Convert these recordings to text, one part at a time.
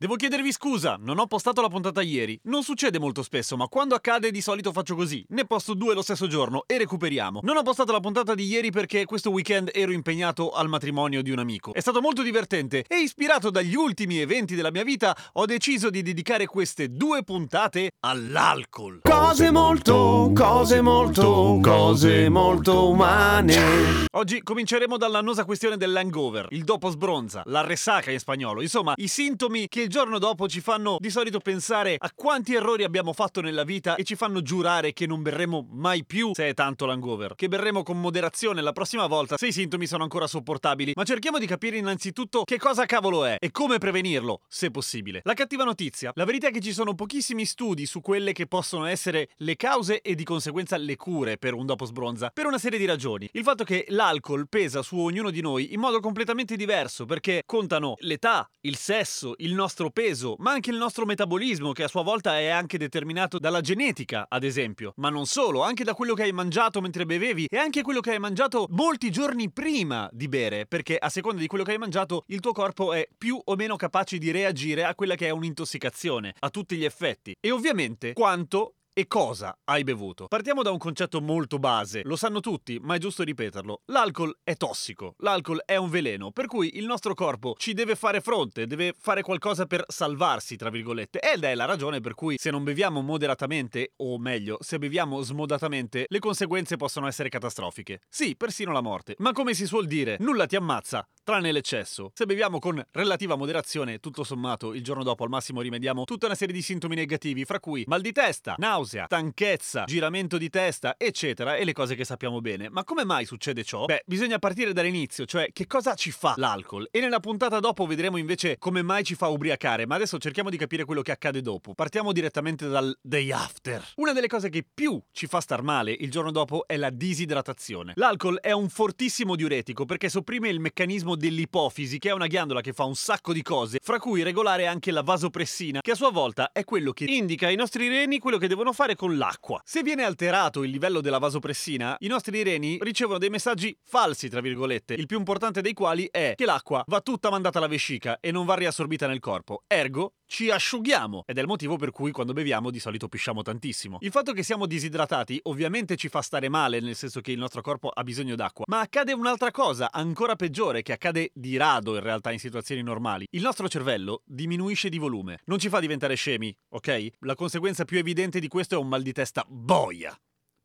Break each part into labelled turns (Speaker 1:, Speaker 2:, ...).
Speaker 1: Devo chiedervi scusa, non ho postato la puntata ieri. Non succede molto spesso, ma quando accade di solito faccio così. Ne posto due lo stesso giorno e recuperiamo. Non ho postato la puntata di ieri perché questo weekend ero impegnato al matrimonio di un amico. È stato molto divertente e ispirato dagli ultimi eventi della mia vita ho deciso di dedicare queste due puntate all'alcol.
Speaker 2: Cose molto, cose molto, cose molto umane.
Speaker 1: Oggi cominceremo dall'annosa questione dell'hangover, il dopo sbronza, la ressaca in spagnolo, insomma i sintomi che il giorno dopo ci fanno di solito pensare a quanti errori abbiamo fatto nella vita e ci fanno giurare che non berremo mai più se è tanto l'hangover, che berremo con moderazione la prossima volta se i sintomi sono ancora sopportabili, ma cerchiamo di capire innanzitutto che cosa cavolo è e come prevenirlo, se possibile. La cattiva notizia, la verità è che ci sono pochissimi studi su quelle che possono essere le cause e di conseguenza le cure per un dopo sbronza, per una serie di ragioni. Il fatto che l'alcol pesa su ognuno di noi in modo completamente diverso, perché contano l'età, il sesso, il nostro peso, ma anche il nostro metabolismo, che a sua volta è anche determinato dalla genetica, ad esempio. Ma non solo, anche da quello che hai mangiato mentre bevevi e anche quello che hai mangiato molti giorni prima di bere, perché a seconda di quello che hai mangiato, il tuo corpo è più o meno capace di reagire a quella che è un'intossicazione, a tutti gli effetti. E ovviamente quanto e cosa hai bevuto. Partiamo da un concetto molto base, lo sanno tutti, ma è giusto ripeterlo. L'alcol è tossico, l'alcol è un veleno, per cui il nostro corpo ci deve fare fronte, deve fare qualcosa per salvarsi, tra virgolette, ed è la ragione per cui se non beviamo moderatamente, o meglio, se beviamo smodatamente, le conseguenze possono essere catastrofiche. Sì, persino la morte. Ma come si suol dire, nulla ti ammazza, tranne l'eccesso. Se beviamo con relativa moderazione, tutto sommato, il giorno dopo al massimo rimediamo tutta una serie di sintomi negativi, fra cui mal di testa, nausea, stanchezza, giramento di testa, eccetera, e le cose che sappiamo bene. Ma come mai succede ciò? Beh, bisogna partire dall'inizio, cioè che cosa ci fa l'alcol? E nella puntata dopo vedremo invece come mai ci fa ubriacare, ma adesso cerchiamo di capire quello che accade dopo. Partiamo direttamente dal day after. Una delle cose che più ci fa star male il giorno dopo è la disidratazione. L'alcol è un fortissimo diuretico perché sopprime il meccanismo dell'ipofisi, che è una ghiandola che fa un sacco di cose, fra cui regolare anche la vasopressina, che a sua volta è quello che indica ai nostri reni quello che devono fare con l'acqua. Se viene alterato il livello della vasopressina, i nostri reni ricevono dei messaggi falsi, tra virgolette, il più importante dei quali è che l'acqua va tutta mandata alla vescica e non va riassorbita nel corpo. Ergo, ci asciughiamo ed è il motivo per cui quando beviamo di solito pisciamo tantissimo. Il fatto che siamo disidratati ovviamente ci fa stare male, nel senso che il nostro corpo ha bisogno d'acqua, ma accade un'altra cosa ancora peggiore che accade di rado in realtà in situazioni normali. Il nostro cervello diminuisce di volume, non ci fa diventare scemi, ok? La conseguenza più evidente di questo è un mal di testa boia.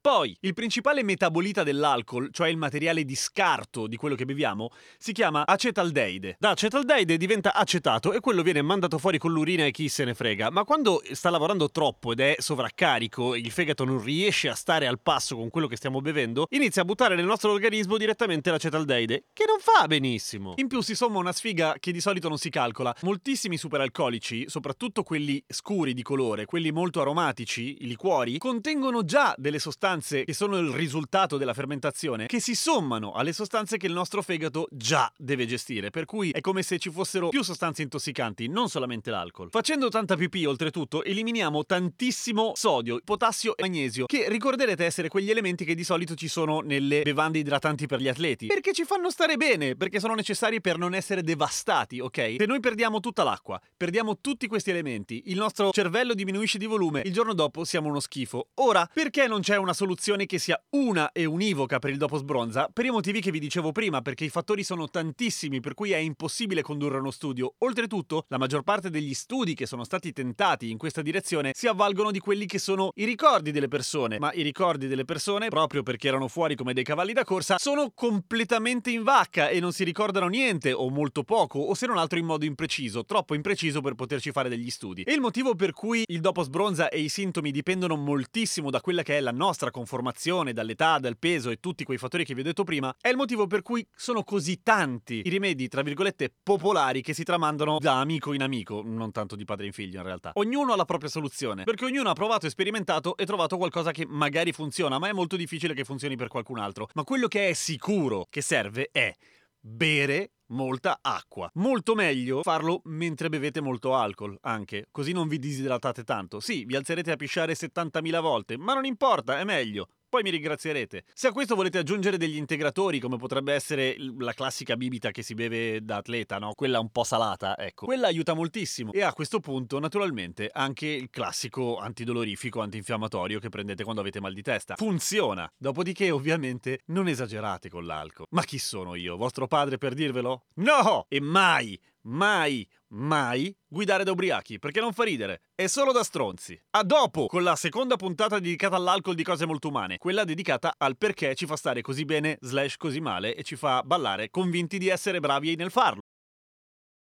Speaker 1: Poi, il principale metabolita dell'alcol, cioè il materiale di scarto di quello che beviamo, si chiama acetaldeide. Da acetaldeide diventa acetato e quello viene mandato fuori con l'urina e chi se ne frega. Ma quando sta lavorando troppo ed è sovraccarico e il fegato non riesce a stare al passo con quello che stiamo bevendo, inizia a buttare nel nostro organismo direttamente l'acetaldeide, che non fa benissimo. In più si somma una sfiga che di solito non si calcola. Moltissimi superalcolici, soprattutto quelli scuri di colore, quelli molto aromatici, i liquori, contengono già delle sostanze che sono il risultato della fermentazione, che si sommano alle sostanze che il nostro fegato già deve gestire, per cui è come se ci fossero più sostanze intossicanti, non solamente l'alcol. Facendo tanta pipì, oltretutto, eliminiamo tantissimo sodio, potassio e magnesio, che ricorderete essere quegli elementi che di solito ci sono nelle bevande idratanti per gli atleti, perché ci fanno stare bene, perché sono necessari per non essere devastati, ok? Se noi perdiamo tutta l'acqua, perdiamo tutti questi elementi, il nostro cervello diminuisce di volume, il giorno dopo siamo uno schifo. Ora, perché non c'è una soluzione soluzione che sia una e univoca per il dopo sbronza per i motivi che vi dicevo prima, perché i fattori sono tantissimi per cui è impossibile condurre uno studio. Oltretutto, la maggior parte degli studi che sono stati tentati in questa direzione si avvalgono di quelli che sono i ricordi delle persone, ma i ricordi delle persone, proprio perché erano fuori come dei cavalli da corsa, sono completamente in vacca e non si ricordano niente o molto poco o se non altro in modo impreciso, troppo impreciso per poterci fare degli studi. E il motivo per cui il dopo sbronza e i sintomi dipendono moltissimo da quella che è la nostra conformazione, dall'età, dal peso e tutti quei fattori che vi ho detto prima, è il motivo per cui sono così tanti i rimedi, tra virgolette, popolari che si tramandano da amico in amico, non tanto di padre in figlio in realtà. Ognuno ha la propria soluzione, perché ognuno ha provato sperimentato e trovato qualcosa che magari funziona, ma è molto difficile che funzioni per qualcun altro. Ma quello che è sicuro che serve è bere molta acqua. Molto meglio farlo mentre bevete molto alcol, anche, così non vi disidratate tanto. Sì, vi alzerete a pisciare 70.000 volte, ma non importa, è meglio poi mi ringrazierete. Se a questo volete aggiungere degli integratori, come potrebbe essere la classica bibita che si beve da atleta, no? Quella un po' salata, ecco. Quella aiuta moltissimo. E a questo punto, naturalmente, anche il classico antidolorifico, antinfiammatorio che prendete quando avete mal di testa. Funziona. Dopodiché, ovviamente, non esagerate con l'alcol. Ma chi sono io? Vostro padre per dirvelo? No! E mai, mai, mai guidare da ubriachi, perché non fa ridere, è solo da stronzi. A dopo con la seconda puntata dedicata all'alcol di cose molto umane, quella dedicata al perché ci fa stare così bene slash così male e ci fa ballare convinti di essere bravi nel farlo.